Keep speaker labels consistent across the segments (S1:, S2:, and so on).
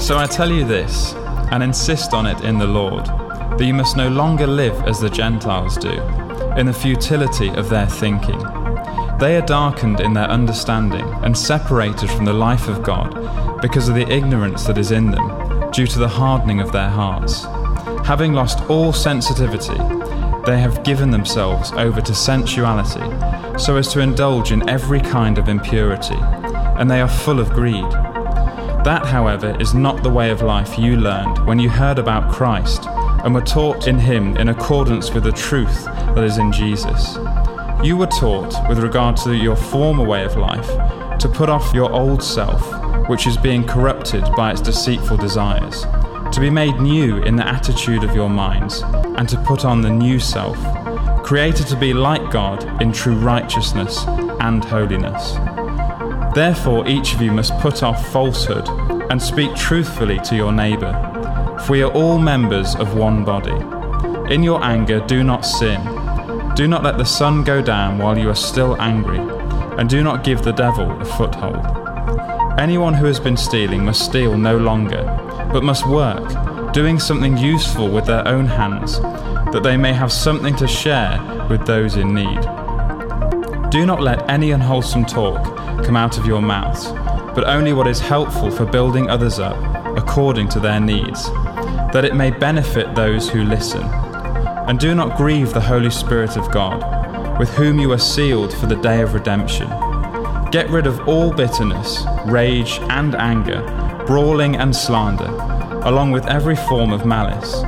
S1: So I tell you this, and insist on it in the Lord, that you must no longer live as the Gentiles do, in the futility of their thinking. They are darkened in their understanding and separated from the life of God because of the ignorance that is in them, due to the hardening of their hearts. Having lost all sensitivity, they have given themselves over to sensuality, so as to indulge in every kind of impurity, and they are full of greed. That, however, is not the way of life you learned when you heard about Christ and were taught in Him in accordance with the truth that is in Jesus. You were taught, with regard to your former way of life, to put off your old self, which is being corrupted by its deceitful desires, to be made new in the attitude of your minds, and to put on the new self, created to be like God in true righteousness and holiness. Therefore, each of you must put off falsehood and speak truthfully to your neighbour, for we are all members of one body. In your anger, do not sin. Do not let the sun go down while you are still angry, and do not give the devil a foothold. Anyone who has been stealing must steal no longer, but must work, doing something useful with their own hands, that they may have something to share with those in need. Do not let any unwholesome talk come out of your mouths, but only what is helpful for building others up according to their needs, that it may benefit those who listen. And do not grieve the Holy Spirit of God, with whom you are sealed for the day of redemption. Get rid of all bitterness, rage, and anger, brawling and slander, along with every form of malice.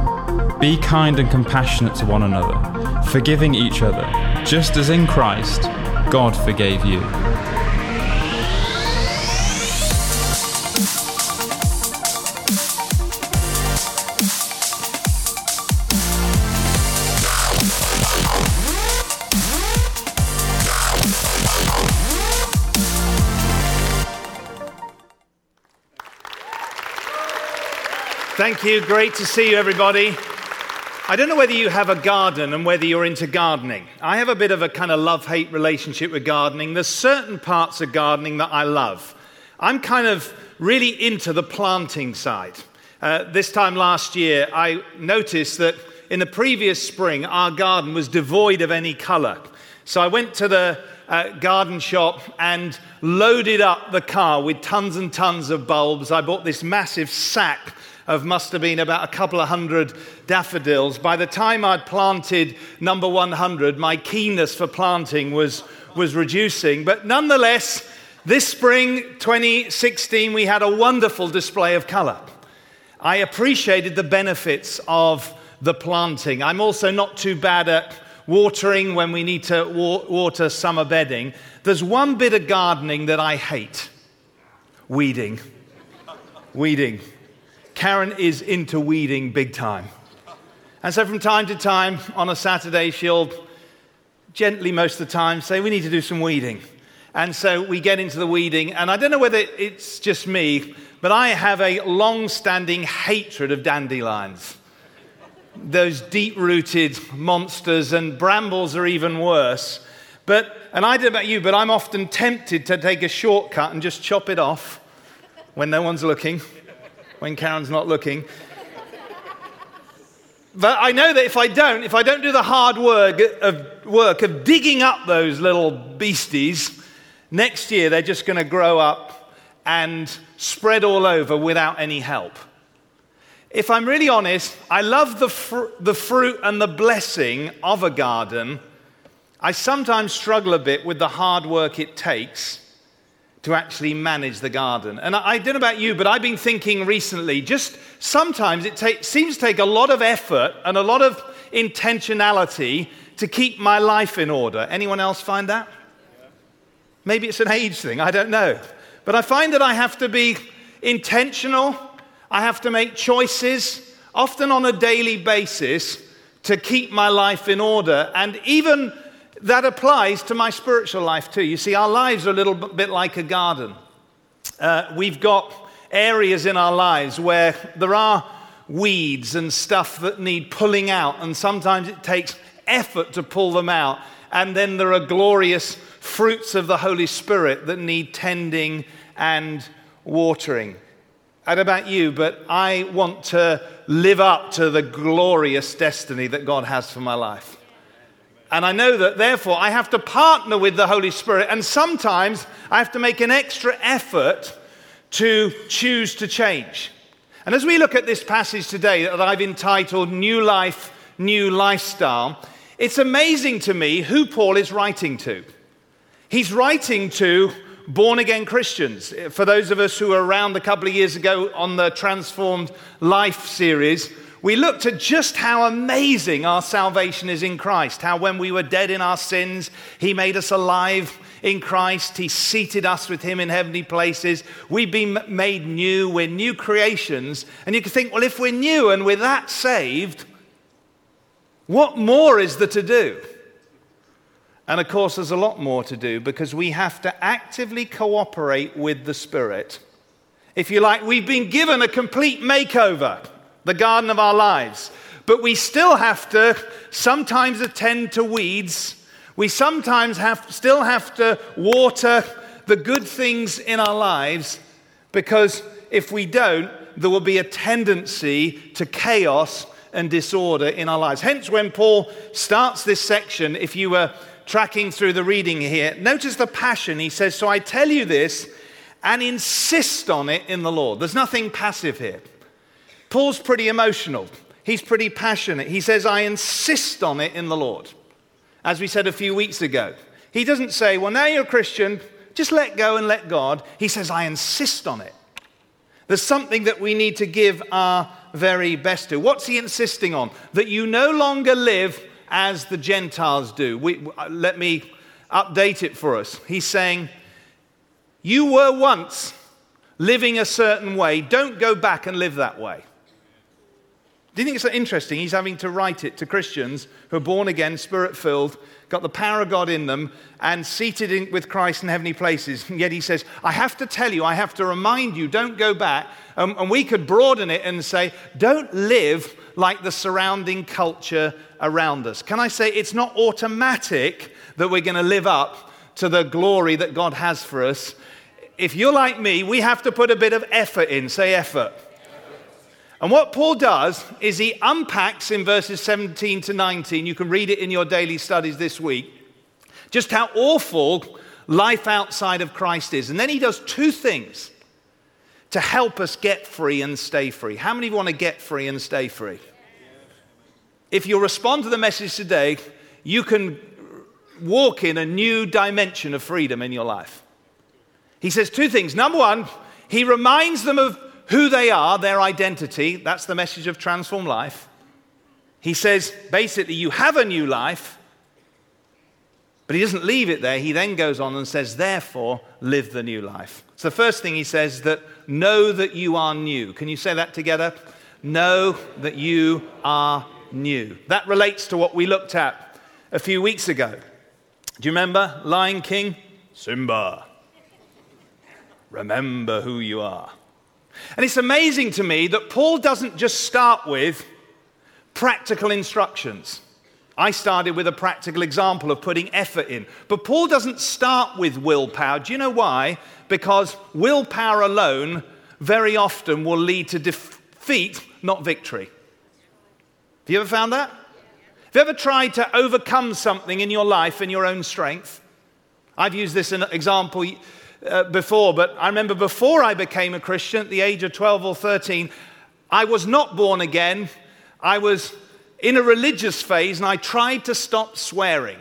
S1: Be kind and compassionate to one another, forgiving each other, just as in Christ God forgave you.
S2: Thank you. Great to see you, everybody. I don't know whether you have a garden and whether you're into gardening. I have a bit of a kind of love hate relationship with gardening. There's certain parts of gardening that I love. I'm kind of really into the planting side. Uh, this time last year, I noticed that in the previous spring, our garden was devoid of any color. So I went to the uh, garden shop and loaded up the car with tons and tons of bulbs. I bought this massive sack of must have been about a couple of hundred daffodils. By the time I'd planted number 100, my keenness for planting was, was reducing. But nonetheless, this spring 2016, we had a wonderful display of color. I appreciated the benefits of the planting. I'm also not too bad at watering when we need to wa- water summer bedding. There's one bit of gardening that I hate weeding. weeding. Karen is into weeding big time. And so from time to time on a Saturday, she'll gently, most of the time, say, We need to do some weeding. And so we get into the weeding. And I don't know whether it's just me, but I have a long standing hatred of dandelions. Those deep rooted monsters, and brambles are even worse. But, and I don't know about you, but I'm often tempted to take a shortcut and just chop it off when no one's looking when Karen's not looking. But I know that if I don't, if I don't do the hard work of, work of digging up those little beasties, next year they're just going to grow up and spread all over without any help. If I'm really honest, I love the, fr- the fruit and the blessing of a garden. I sometimes struggle a bit with the hard work it takes to actually manage the garden. And I, I don't know about you, but I've been thinking recently, just sometimes it take, seems to take a lot of effort and a lot of intentionality to keep my life in order. Anyone else find that? Maybe it's an age thing, I don't know. But I find that I have to be intentional, I have to make choices, often on a daily basis, to keep my life in order. And even that applies to my spiritual life too. You see, our lives are a little bit like a garden. Uh, we've got areas in our lives where there are weeds and stuff that need pulling out, and sometimes it takes effort to pull them out. And then there are glorious fruits of the Holy Spirit that need tending and watering. I don't know about you, but I want to live up to the glorious destiny that God has for my life. And I know that therefore I have to partner with the Holy Spirit, and sometimes I have to make an extra effort to choose to change. And as we look at this passage today that I've entitled New Life, New Lifestyle, it's amazing to me who Paul is writing to. He's writing to born again Christians. For those of us who were around a couple of years ago on the Transformed Life series, we looked at just how amazing our salvation is in Christ. How when we were dead in our sins, He made us alive in Christ. He seated us with Him in heavenly places. We've been made new. We're new creations. And you can think, well, if we're new and we're that saved, what more is there to do? And of course, there's a lot more to do because we have to actively cooperate with the Spirit. If you like, we've been given a complete makeover, the garden of our lives, but we still have to sometimes attend to weeds. We sometimes have, still have to water the good things in our lives because if we don't, there will be a tendency to chaos and disorder in our lives. Hence, when Paul starts this section, if you were tracking through the reading here, notice the passion. He says, So I tell you this and insist on it in the Lord. There's nothing passive here. Paul's pretty emotional, he's pretty passionate. He says, I insist on it in the Lord. As we said a few weeks ago, he doesn't say, Well, now you're a Christian, just let go and let God. He says, I insist on it. There's something that we need to give our very best to. What's he insisting on? That you no longer live as the Gentiles do. We, uh, let me update it for us. He's saying, You were once living a certain way. Don't go back and live that way. Do you think it's interesting? He's having to write it to Christians who are born again, spirit filled, got the power of God in them, and seated in, with Christ in heavenly places. And yet he says, I have to tell you, I have to remind you, don't go back. Um, and we could broaden it and say, don't live like the surrounding culture around us. Can I say it's not automatic that we're going to live up to the glory that God has for us? If you're like me, we have to put a bit of effort in. Say effort. And what Paul does is he unpacks in verses 17 to 19, you can read it in your daily studies this week, just how awful life outside of Christ is. And then he does two things to help us get free and stay free. How many want to get free and stay free? If you respond to the message today, you can walk in a new dimension of freedom in your life. He says two things. Number one, he reminds them of who they are, their identity. That's the message of Transform Life. He says basically, you have a new life, but he doesn't leave it there. He then goes on and says, therefore, live the new life. So the first thing he says that know that you are new. Can you say that together? Know that you are new. That relates to what we looked at a few weeks ago. Do you remember Lion King? Simba. Remember who you are. And it's amazing to me that Paul doesn't just start with practical instructions. I started with a practical example of putting effort in. But Paul doesn't start with willpower. Do you know why? Because willpower alone very often will lead to defeat, not victory. Have you ever found that? Have you ever tried to overcome something in your life in your own strength? I've used this example uh, before, but I remember before I became a Christian at the age of 12 or 13, I was not born again. I was in a religious phase and I tried to stop swearing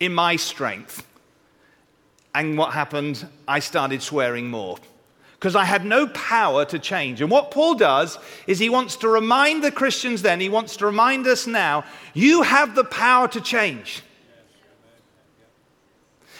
S2: in my strength. And what happened? I started swearing more because I had no power to change. And what Paul does is he wants to remind the Christians then, he wants to remind us now, you have the power to change.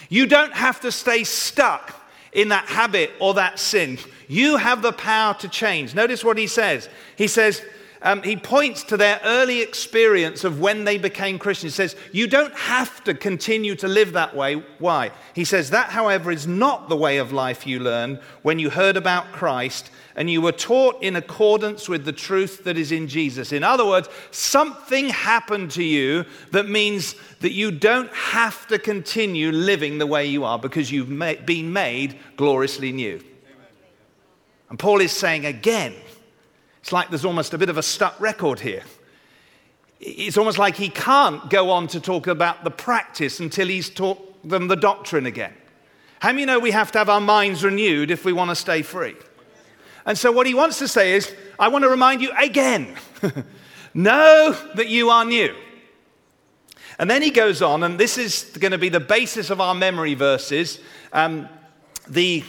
S2: You don't have to stay stuck in that habit or that sin. You have the power to change. Notice what he says. He says, um, he points to their early experience of when they became Christians. He says, You don't have to continue to live that way. Why? He says, That, however, is not the way of life you learned when you heard about Christ and you were taught in accordance with the truth that is in Jesus. In other words, something happened to you that means that you don't have to continue living the way you are because you've been made gloriously new. And Paul is saying again, it's like there's almost a bit of a stuck record here. It's almost like he can't go on to talk about the practice until he's taught them the doctrine again. How many know we have to have our minds renewed if we want to stay free? And so, what he wants to say is, I want to remind you again know that you are new. And then he goes on, and this is going to be the basis of our memory verses. Um, the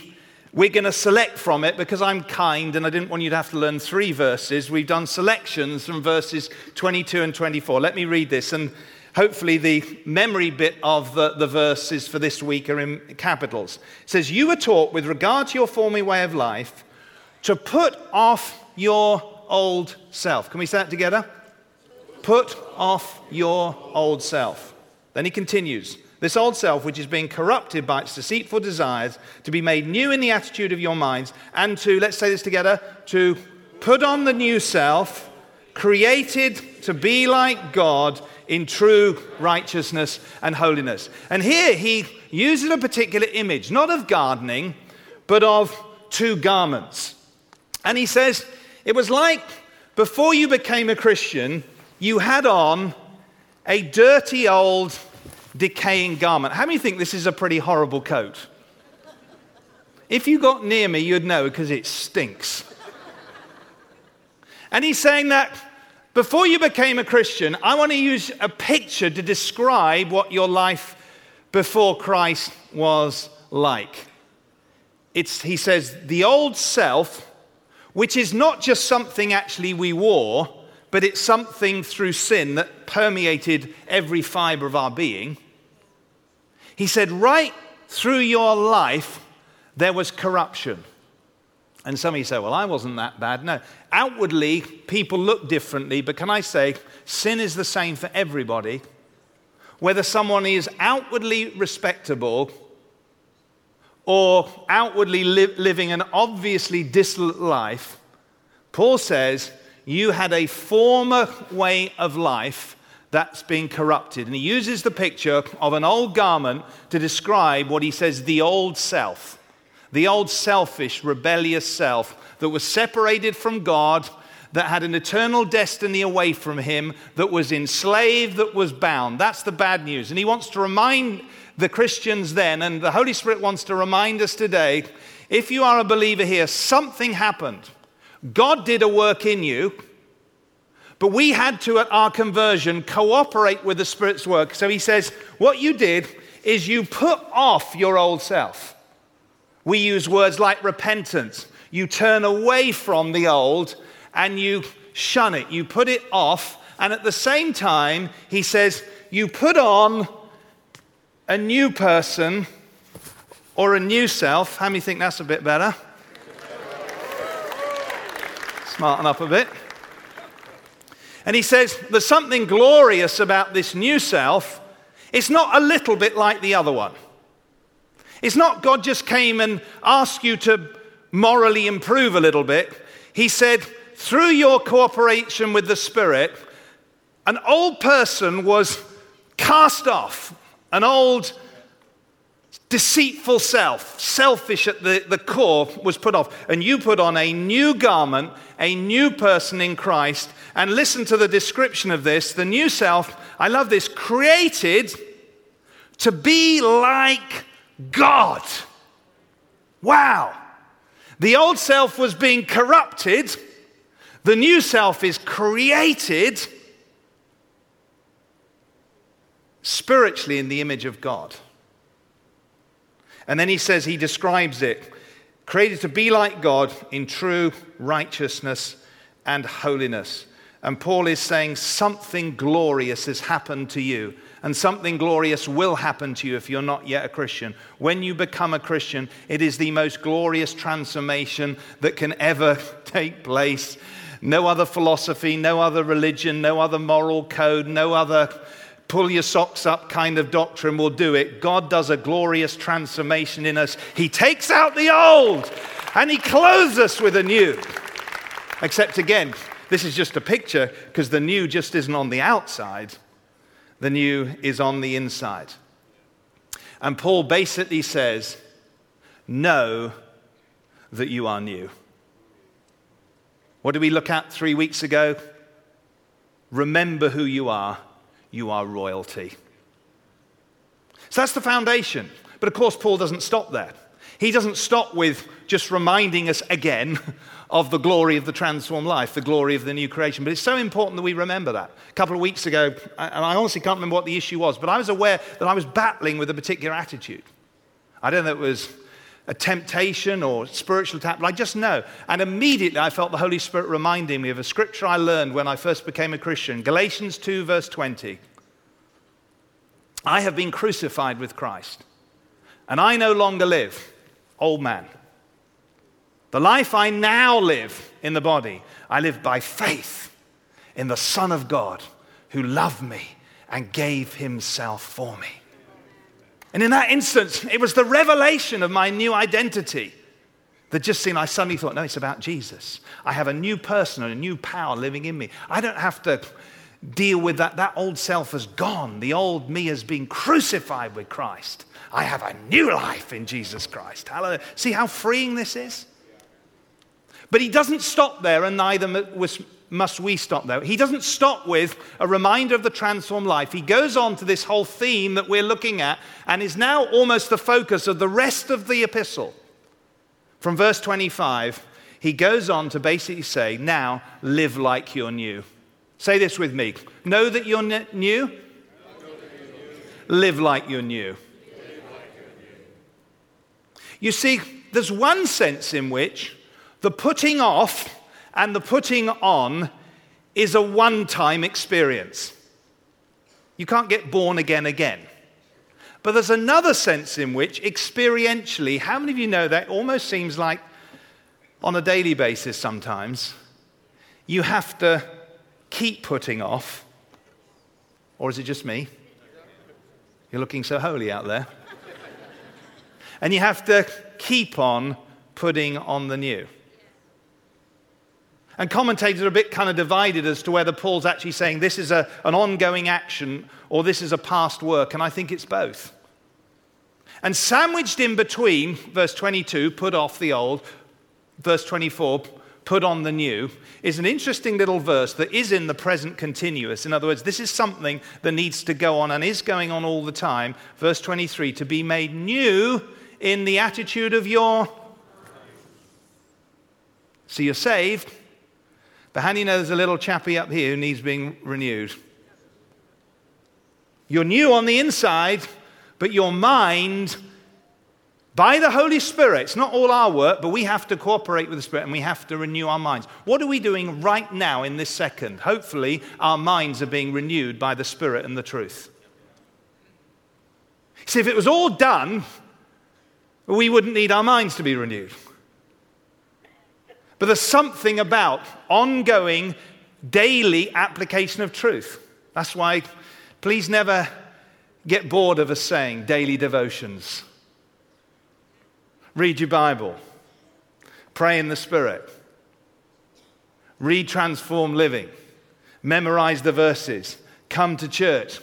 S2: we're going to select from it because I'm kind and I didn't want you to have to learn three verses. We've done selections from verses 22 and 24. Let me read this, and hopefully the memory bit of the, the verses for this week are in capitals. It says, You were taught with regard to your former way of life to put off your old self. Can we say that together? Put off your old self. Then he continues. This old self, which is being corrupted by its deceitful desires, to be made new in the attitude of your minds, and to, let's say this together, to put on the new self, created to be like God in true righteousness and holiness. And here he uses a particular image, not of gardening, but of two garments. And he says, it was like before you became a Christian, you had on a dirty old decaying garment. How many think this is a pretty horrible coat? If you got near me, you'd know because it stinks. and he's saying that before you became a Christian, I want to use a picture to describe what your life before Christ was like. It's, he says, the old self, which is not just something actually we wore, but it's something through sin that permeated every fiber of our being. He said, right through your life, there was corruption. And some of you say, well, I wasn't that bad. No. Outwardly, people look differently, but can I say, sin is the same for everybody. Whether someone is outwardly respectable or outwardly li- living an obviously dissolute life, Paul says you had a former way of life that's been corrupted. And he uses the picture of an old garment to describe what he says the old self, the old selfish, rebellious self that was separated from God, that had an eternal destiny away from him, that was enslaved, that was bound. That's the bad news. And he wants to remind the Christians then, and the Holy Spirit wants to remind us today if you are a believer here, something happened. God did a work in you. But we had to, at our conversion, cooperate with the Spirit's work. So he says, What you did is you put off your old self. We use words like repentance. You turn away from the old and you shun it, you put it off. And at the same time, he says, You put on a new person or a new self. How many think that's a bit better? Smarten up a bit. And he says, There's something glorious about this new self. It's not a little bit like the other one. It's not God just came and asked you to morally improve a little bit. He said, Through your cooperation with the Spirit, an old person was cast off, an old deceitful self, selfish at the, the core, was put off. And you put on a new garment, a new person in Christ. And listen to the description of this the new self, I love this, created to be like God. Wow. The old self was being corrupted, the new self is created spiritually in the image of God. And then he says, he describes it created to be like God in true righteousness and holiness. And Paul is saying something glorious has happened to you, and something glorious will happen to you if you're not yet a Christian. When you become a Christian, it is the most glorious transformation that can ever take place. No other philosophy, no other religion, no other moral code, no other pull your socks up kind of doctrine will do it. God does a glorious transformation in us. He takes out the old and He clothes us with a new. Except again, this is just a picture because the new just isn't on the outside, the new is on the inside. And Paul basically says, Know that you are new. What did we look at three weeks ago? Remember who you are. You are royalty. So that's the foundation. But of course, Paul doesn't stop there. He doesn't stop with just reminding us again of the glory of the transformed life, the glory of the new creation. But it's so important that we remember that. A couple of weeks ago, and I honestly can't remember what the issue was, but I was aware that I was battling with a particular attitude. I don't know if it was a temptation or spiritual but I just know. And immediately I felt the Holy Spirit reminding me of a scripture I learned when I first became a Christian Galatians 2, verse 20. I have been crucified with Christ, and I no longer live, old man. The life I now live in the body, I live by faith in the Son of God who loved me and gave himself for me. And in that instance, it was the revelation of my new identity that just seemed, I suddenly thought, no, it's about Jesus. I have a new person and a new power living in me. I don't have to deal with that. That old self has gone. The old me has been crucified with Christ. I have a new life in Jesus Christ. Hallelujah. See how freeing this is? But he doesn't stop there, and neither was must we stop there? He doesn't stop with a reminder of the transformed life. He goes on to this whole theme that we're looking at and is now almost the focus of the rest of the epistle. From verse 25, he goes on to basically say, Now live like you're new. Say this with me Know that you're new, live like you're new. You see, there's one sense in which the putting off and the putting on is a one time experience. You can't get born again again. But there's another sense in which, experientially, how many of you know that almost seems like on a daily basis sometimes, you have to keep putting off? Or is it just me? You're looking so holy out there. and you have to keep on putting on the new. And commentators are a bit kind of divided as to whether Paul's actually saying this is a, an ongoing action or this is a past work, and I think it's both. And sandwiched in between, verse 22, put off the old, verse 24, put on the new, is an interesting little verse that is in the present continuous. In other words, this is something that needs to go on and is going on all the time. Verse 23, to be made new in the attitude of your. So you're saved, but how do you know there's a little chappy up here who needs being renewed? You're new on the inside, but your mind, by the Holy Spirit, it's not all our work, but we have to cooperate with the Spirit and we have to renew our minds. What are we doing right now in this second? Hopefully, our minds are being renewed by the Spirit and the truth. See, if it was all done, we wouldn't need our minds to be renewed. But there's something about ongoing, daily application of truth. That's why please never get bored of us saying daily devotions. Read your Bible, pray in the Spirit, read Transform Living, memorize the verses, come to church,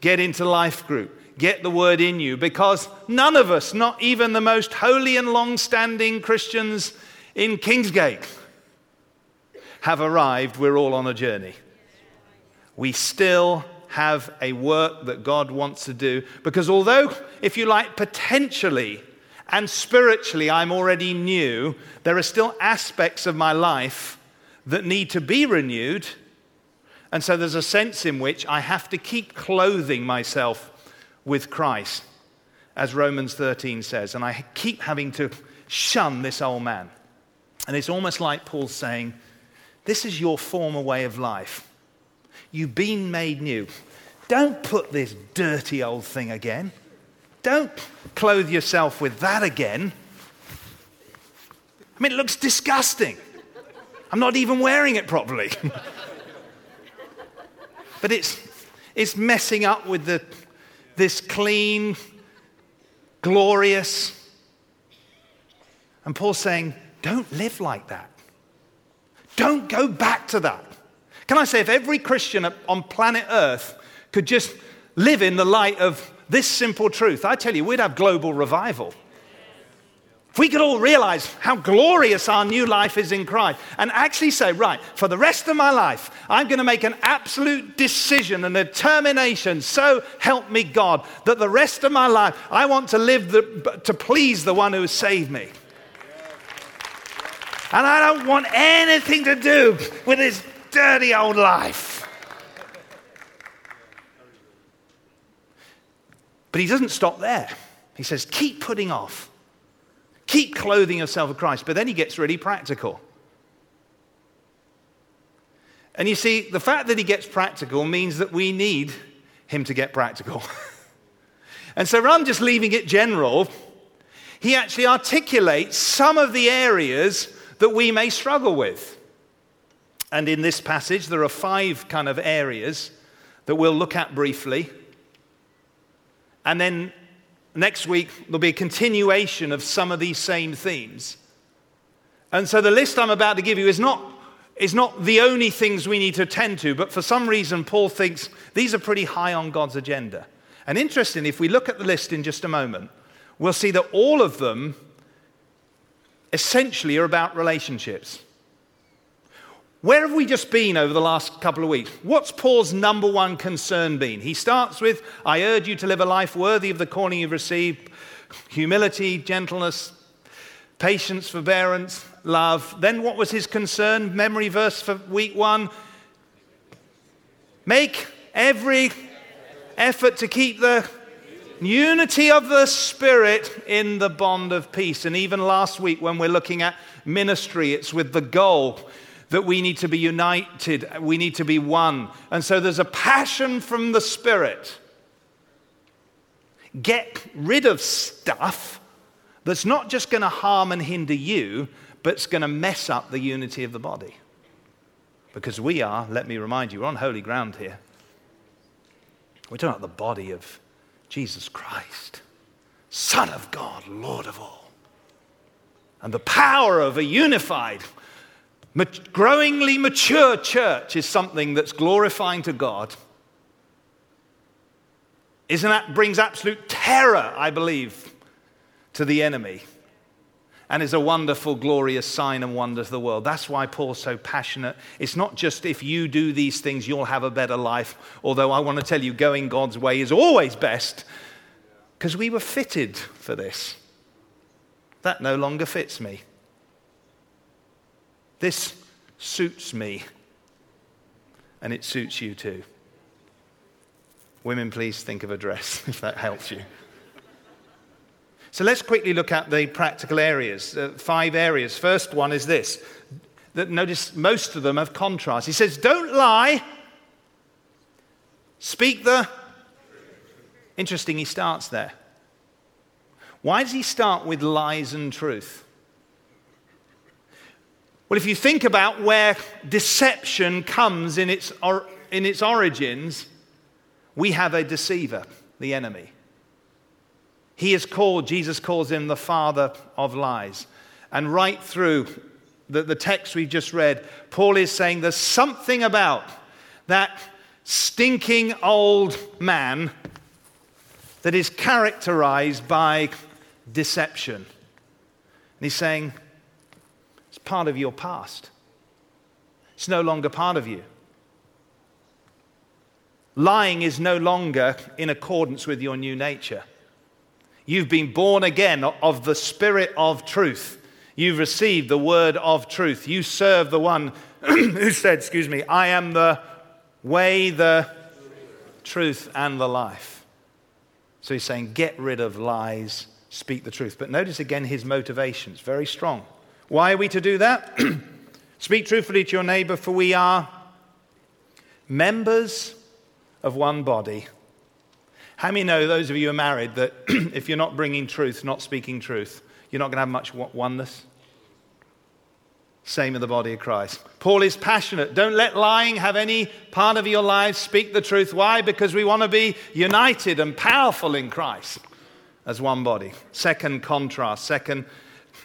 S2: get into life group, get the word in you, because none of us, not even the most holy and long standing Christians, in Kingsgate have arrived. We're all on a journey. We still have a work that God wants to do because, although, if you like, potentially and spiritually I'm already new, there are still aspects of my life that need to be renewed. And so there's a sense in which I have to keep clothing myself with Christ, as Romans 13 says. And I keep having to shun this old man. And it's almost like Paul's saying, This is your former way of life. You've been made new. Don't put this dirty old thing again. Don't clothe yourself with that again. I mean, it looks disgusting. I'm not even wearing it properly. but it's, it's messing up with the, this clean, glorious. And Paul's saying, don't live like that. Don't go back to that. Can I say, if every Christian on planet Earth could just live in the light of this simple truth, I tell you, we'd have global revival. If we could all realize how glorious our new life is in Christ and actually say, right, for the rest of my life, I'm going to make an absolute decision and determination, so help me God, that the rest of my life I want to live the, to please the one who has saved me. And I don't want anything to do with this dirty old life. But he doesn't stop there. He says, keep putting off Keep clothing yourself with Christ. But then he gets really practical. And you see, the fact that he gets practical means that we need him to get practical. and so rather than just leaving it general, he actually articulates some of the areas that we may struggle with. And in this passage, there are five kind of areas that we'll look at briefly. And then Next week, there'll be a continuation of some of these same themes. And so the list I'm about to give you is not, is not the only things we need to attend to, but for some reason, Paul thinks these are pretty high on God's agenda. And interesting, if we look at the list in just a moment, we'll see that all of them essentially are about relationships. Where have we just been over the last couple of weeks? What's Paul's number one concern been? He starts with, I urge you to live a life worthy of the calling you've received humility, gentleness, patience, forbearance, love. Then what was his concern? Memory verse for week one. Make every effort to keep the unity of the Spirit in the bond of peace. And even last week, when we're looking at ministry, it's with the goal that we need to be united, we need to be one. And so there's a passion from the Spirit. Get rid of stuff that's not just going to harm and hinder you, but it's going to mess up the unity of the body. Because we are, let me remind you, we're on holy ground here. We're talking about the body of Jesus Christ, Son of God, Lord of all. And the power of a unified growingly mature church is something that's glorifying to God. Isn't that brings absolute terror, I believe, to the enemy and is a wonderful, glorious sign and wonder to the world. That's why Paul's so passionate. It's not just if you do these things, you'll have a better life, although I want to tell you, going God's way is always best, because we were fitted for this. That no longer fits me. This suits me, and it suits you too. Women, please think of a dress if that helps you. So let's quickly look at the practical areas. Uh, five areas. First one is this. That notice most of them have contrast. He says, "Don't lie. Speak the." Interesting. He starts there. Why does he start with lies and truth? Well, if you think about where deception comes in its, or, in its origins, we have a deceiver, the enemy. He is called, Jesus calls him the father of lies. And right through the, the text we've just read, Paul is saying there's something about that stinking old man that is characterized by deception. And he's saying, it's part of your past. It's no longer part of you. Lying is no longer in accordance with your new nature. You've been born again of the Spirit of truth. You've received the word of truth. You serve the one who said, Excuse me, I am the way, the truth, and the life. So he's saying, Get rid of lies, speak the truth. But notice again his motivations, very strong. Why are we to do that? Speak truthfully to your neighbor, for we are members of one body. How many know, those of you who are married, that if you're not bringing truth, not speaking truth, you're not going to have much oneness? Same in the body of Christ. Paul is passionate. Don't let lying have any part of your lives. Speak the truth. Why? Because we want to be united and powerful in Christ as one body. Second contrast. Second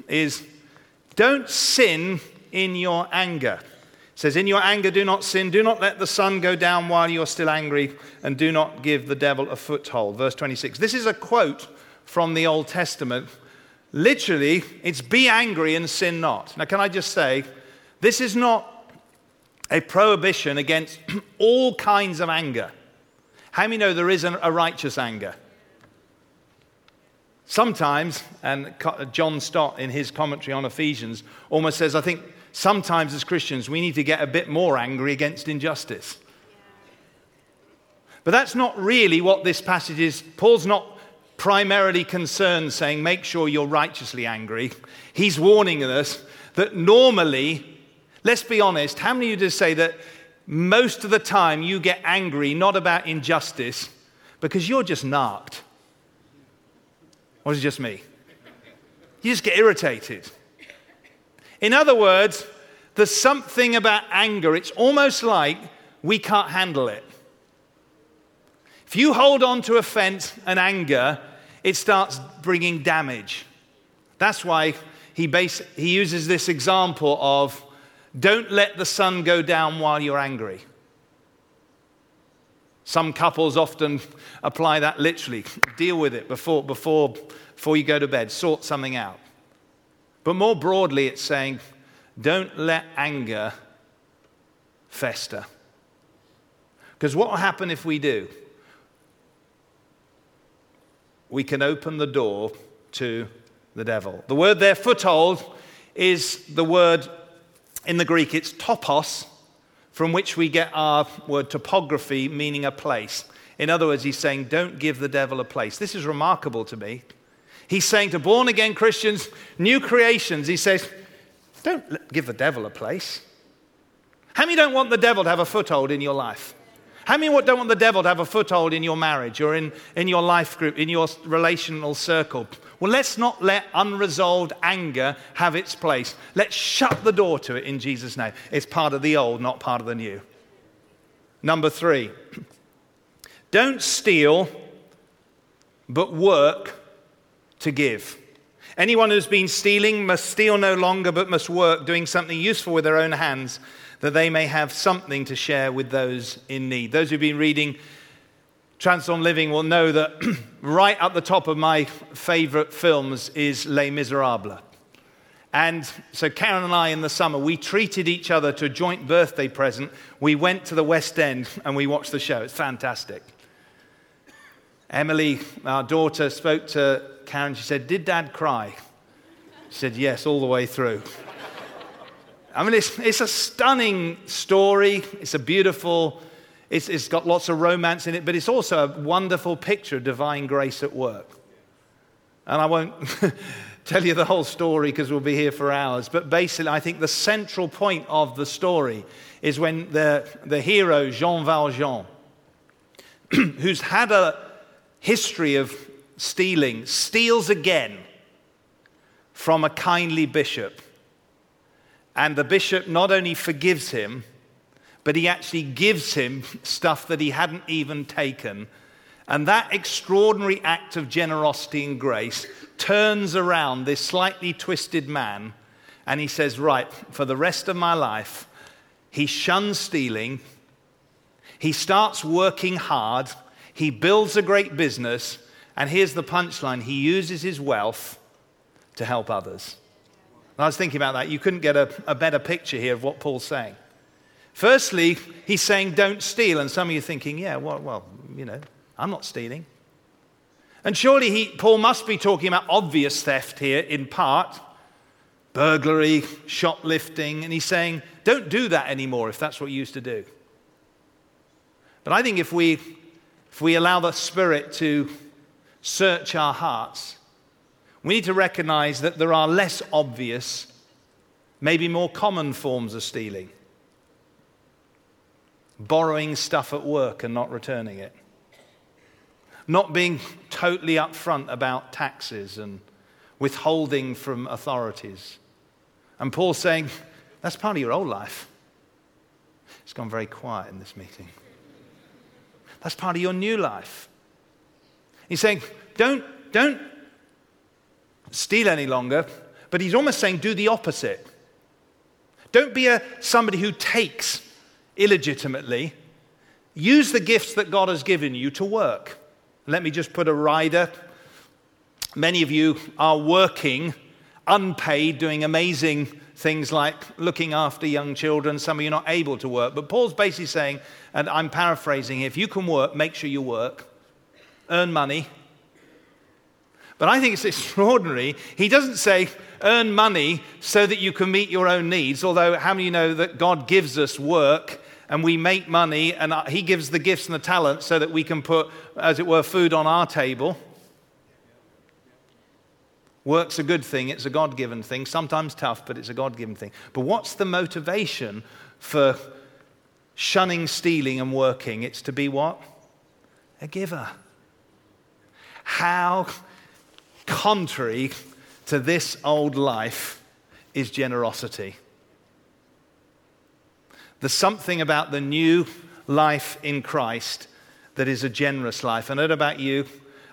S2: is don't sin in your anger. Says, In your anger, do not sin. Do not let the sun go down while you're still angry, and do not give the devil a foothold. Verse 26. This is a quote from the Old Testament. Literally, it's be angry and sin not. Now, can I just say, this is not a prohibition against all kinds of anger. How many know there is a righteous anger? Sometimes, and John Stott in his commentary on Ephesians almost says, I think sometimes as Christians we need to get a bit more angry against injustice. But that's not really what this passage is. Paul's not primarily concerned saying, make sure you're righteously angry. He's warning us that normally, let's be honest, how many of you just say that most of the time you get angry not about injustice because you're just narked? Or is it just me? You just get irritated. In other words, there's something about anger, it's almost like we can't handle it. If you hold on to offense and anger, it starts bringing damage. That's why he, base, he uses this example of don't let the sun go down while you're angry. Some couples often apply that literally. Deal with it before, before, before you go to bed, sort something out. But more broadly, it's saying, don't let anger fester. Because what will happen if we do? We can open the door to the devil. The word there, foothold, is the word in the Greek, it's topos, from which we get our word topography, meaning a place. In other words, he's saying, don't give the devil a place. This is remarkable to me. He's saying to born again Christians, new creations, he says, don't give the devil a place. How many don't want the devil to have a foothold in your life? How many don't want the devil to have a foothold in your marriage or in, in your life group, in your relational circle? Well, let's not let unresolved anger have its place. Let's shut the door to it in Jesus' name. It's part of the old, not part of the new. Number three, don't steal, but work to give. Anyone who's been stealing must steal no longer, but must work, doing something useful with their own hands, that they may have something to share with those in need. Those who've been reading Transform Living will know that right at the top of my favorite films is Les Miserables. And so Karen and I in the summer, we treated each other to a joint birthday present. We went to the West End and we watched the show. It's fantastic. Emily, our daughter, spoke to Karen. She said, Did dad cry? She said, Yes, all the way through. I mean, it's, it's a stunning story. It's a beautiful it's, it's got lots of romance in it, but it's also a wonderful picture of divine grace at work. And I won't tell you the whole story because we'll be here for hours. But basically, I think the central point of the story is when the, the hero, Jean Valjean, who's had a history of stealing, steals again from a kindly bishop. And the bishop not only forgives him, but he actually gives him stuff that he hadn't even taken. And that extraordinary act of generosity and grace turns around this slightly twisted man and he says, Right, for the rest of my life, he shuns stealing, he starts working hard, he builds a great business, and here's the punchline he uses his wealth to help others. And I was thinking about that. You couldn't get a, a better picture here of what Paul's saying. Firstly, he's saying don't steal. And some of you are thinking, yeah, well, well you know, I'm not stealing. And surely he, Paul must be talking about obvious theft here in part burglary, shoplifting. And he's saying, don't do that anymore if that's what you used to do. But I think if we, if we allow the Spirit to search our hearts, we need to recognize that there are less obvious, maybe more common forms of stealing borrowing stuff at work and not returning it, not being totally upfront about taxes and withholding from authorities. And Paul's saying, That's part of your old life. It's gone very quiet in this meeting. That's part of your new life. He's saying, don't, don't steal any longer, but he's almost saying, do the opposite. Don't be a, somebody who takes illegitimately. Use the gifts that God has given you to work. Let me just put a rider. Many of you are working unpaid, doing amazing things like looking after young children. Some of you are not able to work. But Paul's basically saying, and I'm paraphrasing, if you can work, make sure you work, earn money. But I think it's extraordinary. He doesn't say, earn money so that you can meet your own needs, although, how many know that God gives us work and we make money and uh, He gives the gifts and the talents so that we can put, as it were, food on our table? Work's a good thing, it's a God given thing, sometimes tough, but it's a God given thing. But what's the motivation for shunning stealing and working? It's to be what? A giver. How contrary to this old life is generosity. There's something about the new life in Christ that is a generous life. I know about you.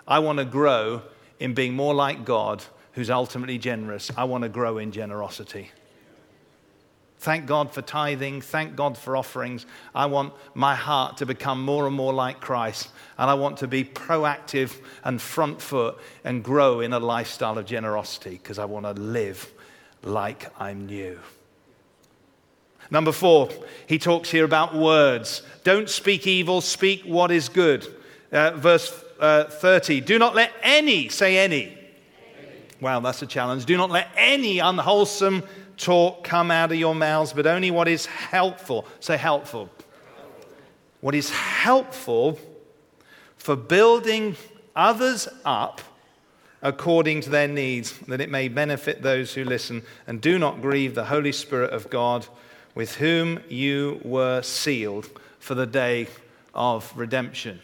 S2: I want to grow in being more like God who's ultimately generous. I want to grow in generosity. Thank God for tithing. Thank God for offerings. I want my heart to become more and more like Christ. And I want to be proactive and front foot and grow in a lifestyle of generosity because I want to live like I'm new. Number four, he talks here about words. Don't speak evil, speak what is good. Uh, verse uh, 30 Do not let any, say any, Wow, that's a challenge. Do not let any unwholesome talk come out of your mouths, but only what is helpful. Say helpful. What is helpful for building others up according to their needs, that it may benefit those who listen. And do not grieve the Holy Spirit of God, with whom you were sealed for the day of redemption.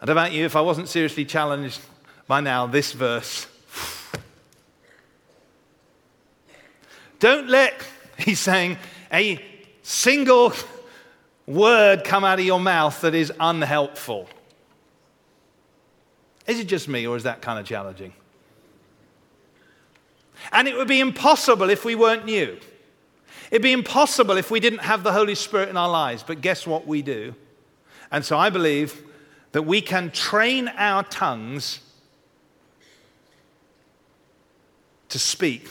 S2: And about you, if I wasn't seriously challenged by now, this verse Don't let, he's saying, a single word come out of your mouth that is unhelpful. Is it just me, or is that kind of challenging? And it would be impossible if we weren't new. It'd be impossible if we didn't have the Holy Spirit in our lives. But guess what we do? And so I believe that we can train our tongues to speak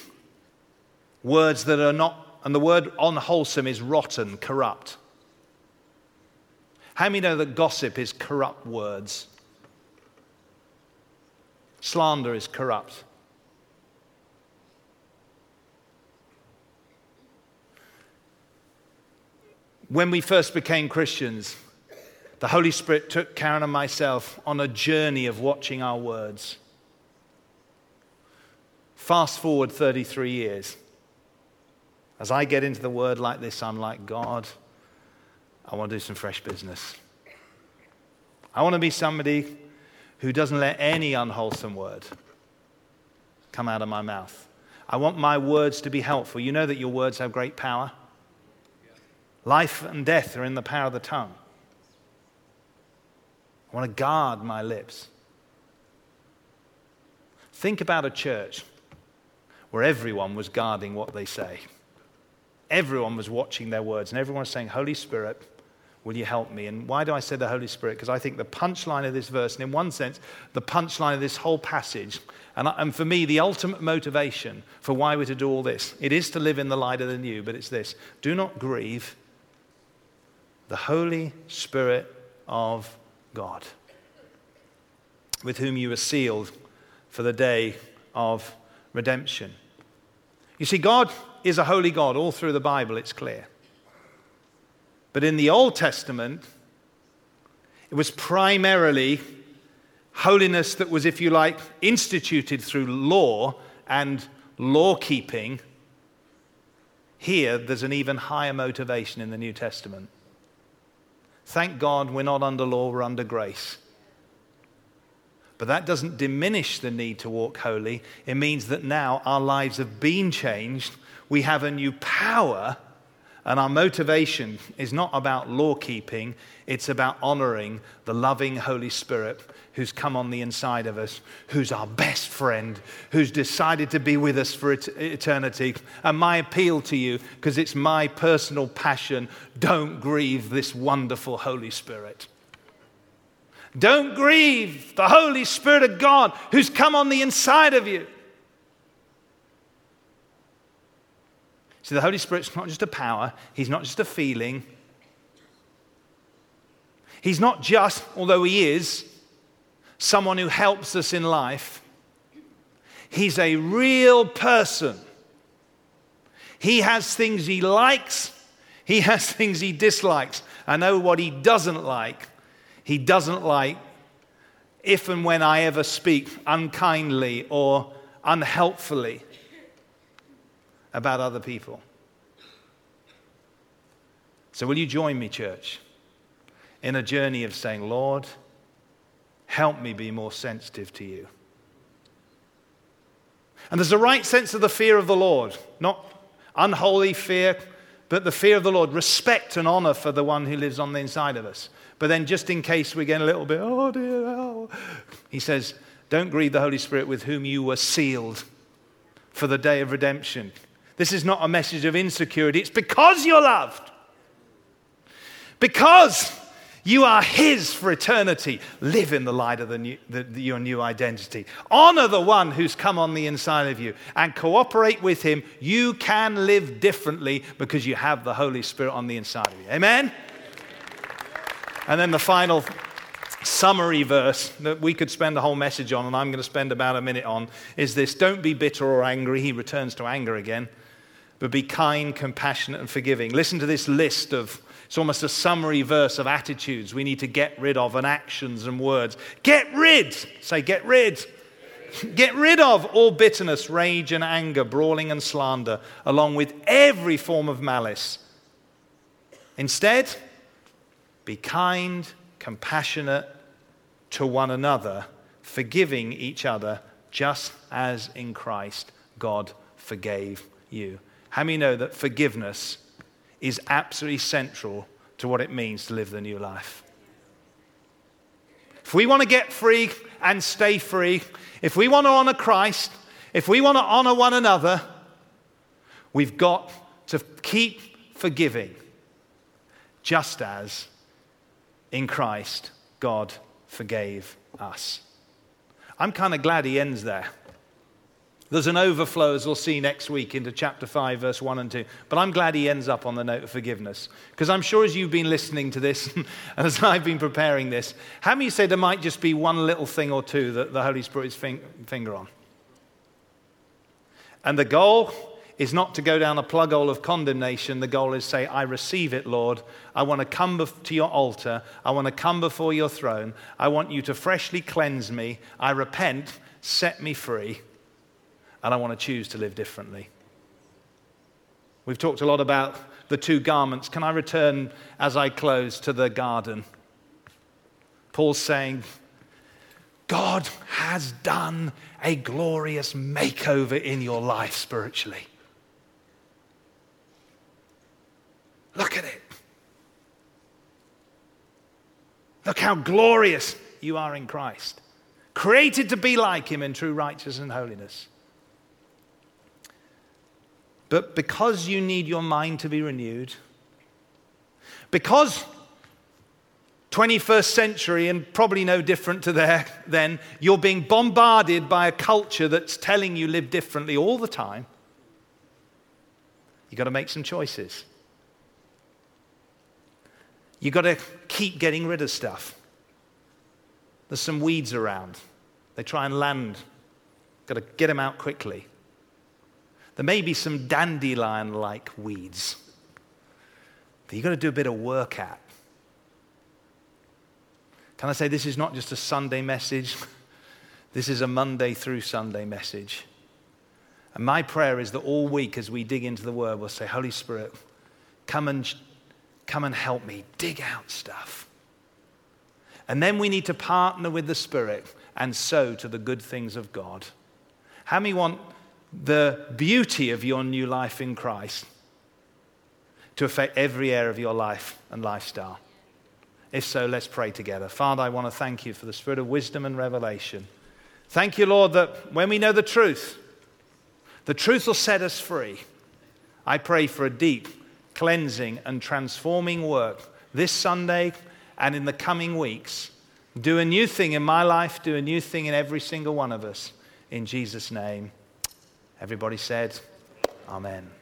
S2: Words that are not, and the word unwholesome is rotten, corrupt. How many know that gossip is corrupt words? Slander is corrupt. When we first became Christians, the Holy Spirit took Karen and myself on a journey of watching our words. Fast forward 33 years. As I get into the word like this, I'm like, God, I want to do some fresh business. I want to be somebody who doesn't let any unwholesome word come out of my mouth. I want my words to be helpful. You know that your words have great power. Life and death are in the power of the tongue. I want to guard my lips. Think about a church where everyone was guarding what they say. Everyone was watching their words, and everyone was saying, Holy Spirit, will you help me? And why do I say the Holy Spirit? Because I think the punchline of this verse, and in one sense, the punchline of this whole passage, and, and for me, the ultimate motivation for why we're to do all this, it is to live in the light of the new, but it's this do not grieve the Holy Spirit of God, with whom you were sealed for the day of redemption. You see, God is a holy God. All through the Bible, it's clear. But in the Old Testament, it was primarily holiness that was, if you like, instituted through law and law keeping. Here, there's an even higher motivation in the New Testament. Thank God we're not under law, we're under grace. But that doesn't diminish the need to walk holy. It means that now our lives have been changed we have a new power, and our motivation is not about law keeping, it's about honoring the loving Holy Spirit who's come on the inside of us, who's our best friend, who's decided to be with us for eternity. And my appeal to you, because it's my personal passion, don't grieve this wonderful Holy Spirit. Don't grieve the Holy Spirit of God who's come on the inside of you. See, the Holy Spirit's not just a power, He's not just a feeling. He's not just, although He is, someone who helps us in life. He's a real person. He has things he likes, he has things he dislikes. I know what he doesn't like. He doesn't like if and when I ever speak unkindly or unhelpfully about other people. So, will you join me, church, in a journey of saying, Lord, help me be more sensitive to you? And there's a right sense of the fear of the Lord, not unholy fear, but the fear of the Lord, respect and honor for the one who lives on the inside of us. But then, just in case we get a little bit, oh dear, oh, he says, Don't grieve the Holy Spirit with whom you were sealed for the day of redemption. This is not a message of insecurity, it's because you're loved. Because you are His for eternity. Live in the light of the new, the, the, your new identity. Honor the one who's come on the inside of you and cooperate with Him. You can live differently because you have the Holy Spirit on the inside of you. Amen? And then the final summary verse that we could spend a whole message on, and I'm going to spend about a minute on, is this Don't be bitter or angry. He returns to anger again. But be kind, compassionate, and forgiving. Listen to this list of it's almost a summary verse of attitudes we need to get rid of and actions and words. Get rid. Say, get rid. Get rid of all bitterness, rage, and anger, brawling and slander, along with every form of malice. Instead, be kind, compassionate to one another, forgiving each other, just as in Christ God forgave you. How many know that forgiveness is absolutely central to what it means to live the new life. If we want to get free and stay free, if we want to honor Christ, if we want to honor one another, we've got to keep forgiving, just as in Christ God forgave us. I'm kind of glad he ends there. There's an overflow, as we'll see next week, into chapter 5, verse 1 and 2. But I'm glad he ends up on the note of forgiveness. Because I'm sure as you've been listening to this, and as I've been preparing this, how many say there might just be one little thing or two that the Holy Spirit is finger on? And the goal is not to go down a plug hole of condemnation. The goal is say, I receive it, Lord. I want to come to your altar. I want to come before your throne. I want you to freshly cleanse me. I repent. Set me free and I want to choose to live differently. We've talked a lot about the two garments. Can I return as I close to the garden? Paul's saying, God has done a glorious makeover in your life spiritually. Look at it. Look how glorious you are in Christ. Created to be like Him in true righteousness and holiness. But because you need your mind to be renewed, because 21st century and probably no different to there then, you're being bombarded by a culture that's telling you live differently all the time. You've got to make some choices. You've got to keep getting rid of stuff. There's some weeds around. They try and land. Got to get them out quickly. There may be some dandelion like weeds that you've got to do a bit of work at. Can I say this is not just a Sunday message? This is a Monday through Sunday message. And my prayer is that all week as we dig into the Word, we'll say, Holy Spirit, come and, come and help me dig out stuff. And then we need to partner with the Spirit and sow to the good things of God. How many want the beauty of your new life in Christ to affect every area of your life and lifestyle? If so, let's pray together. Father, I want to thank you for the spirit of wisdom and revelation. Thank you, Lord, that when we know the truth, the truth will set us free. I pray for a deep cleansing and transforming work this Sunday and in the coming weeks. Do a new thing in my life, do a new thing in every single one of us. In Jesus' name. Everybody said, Amen.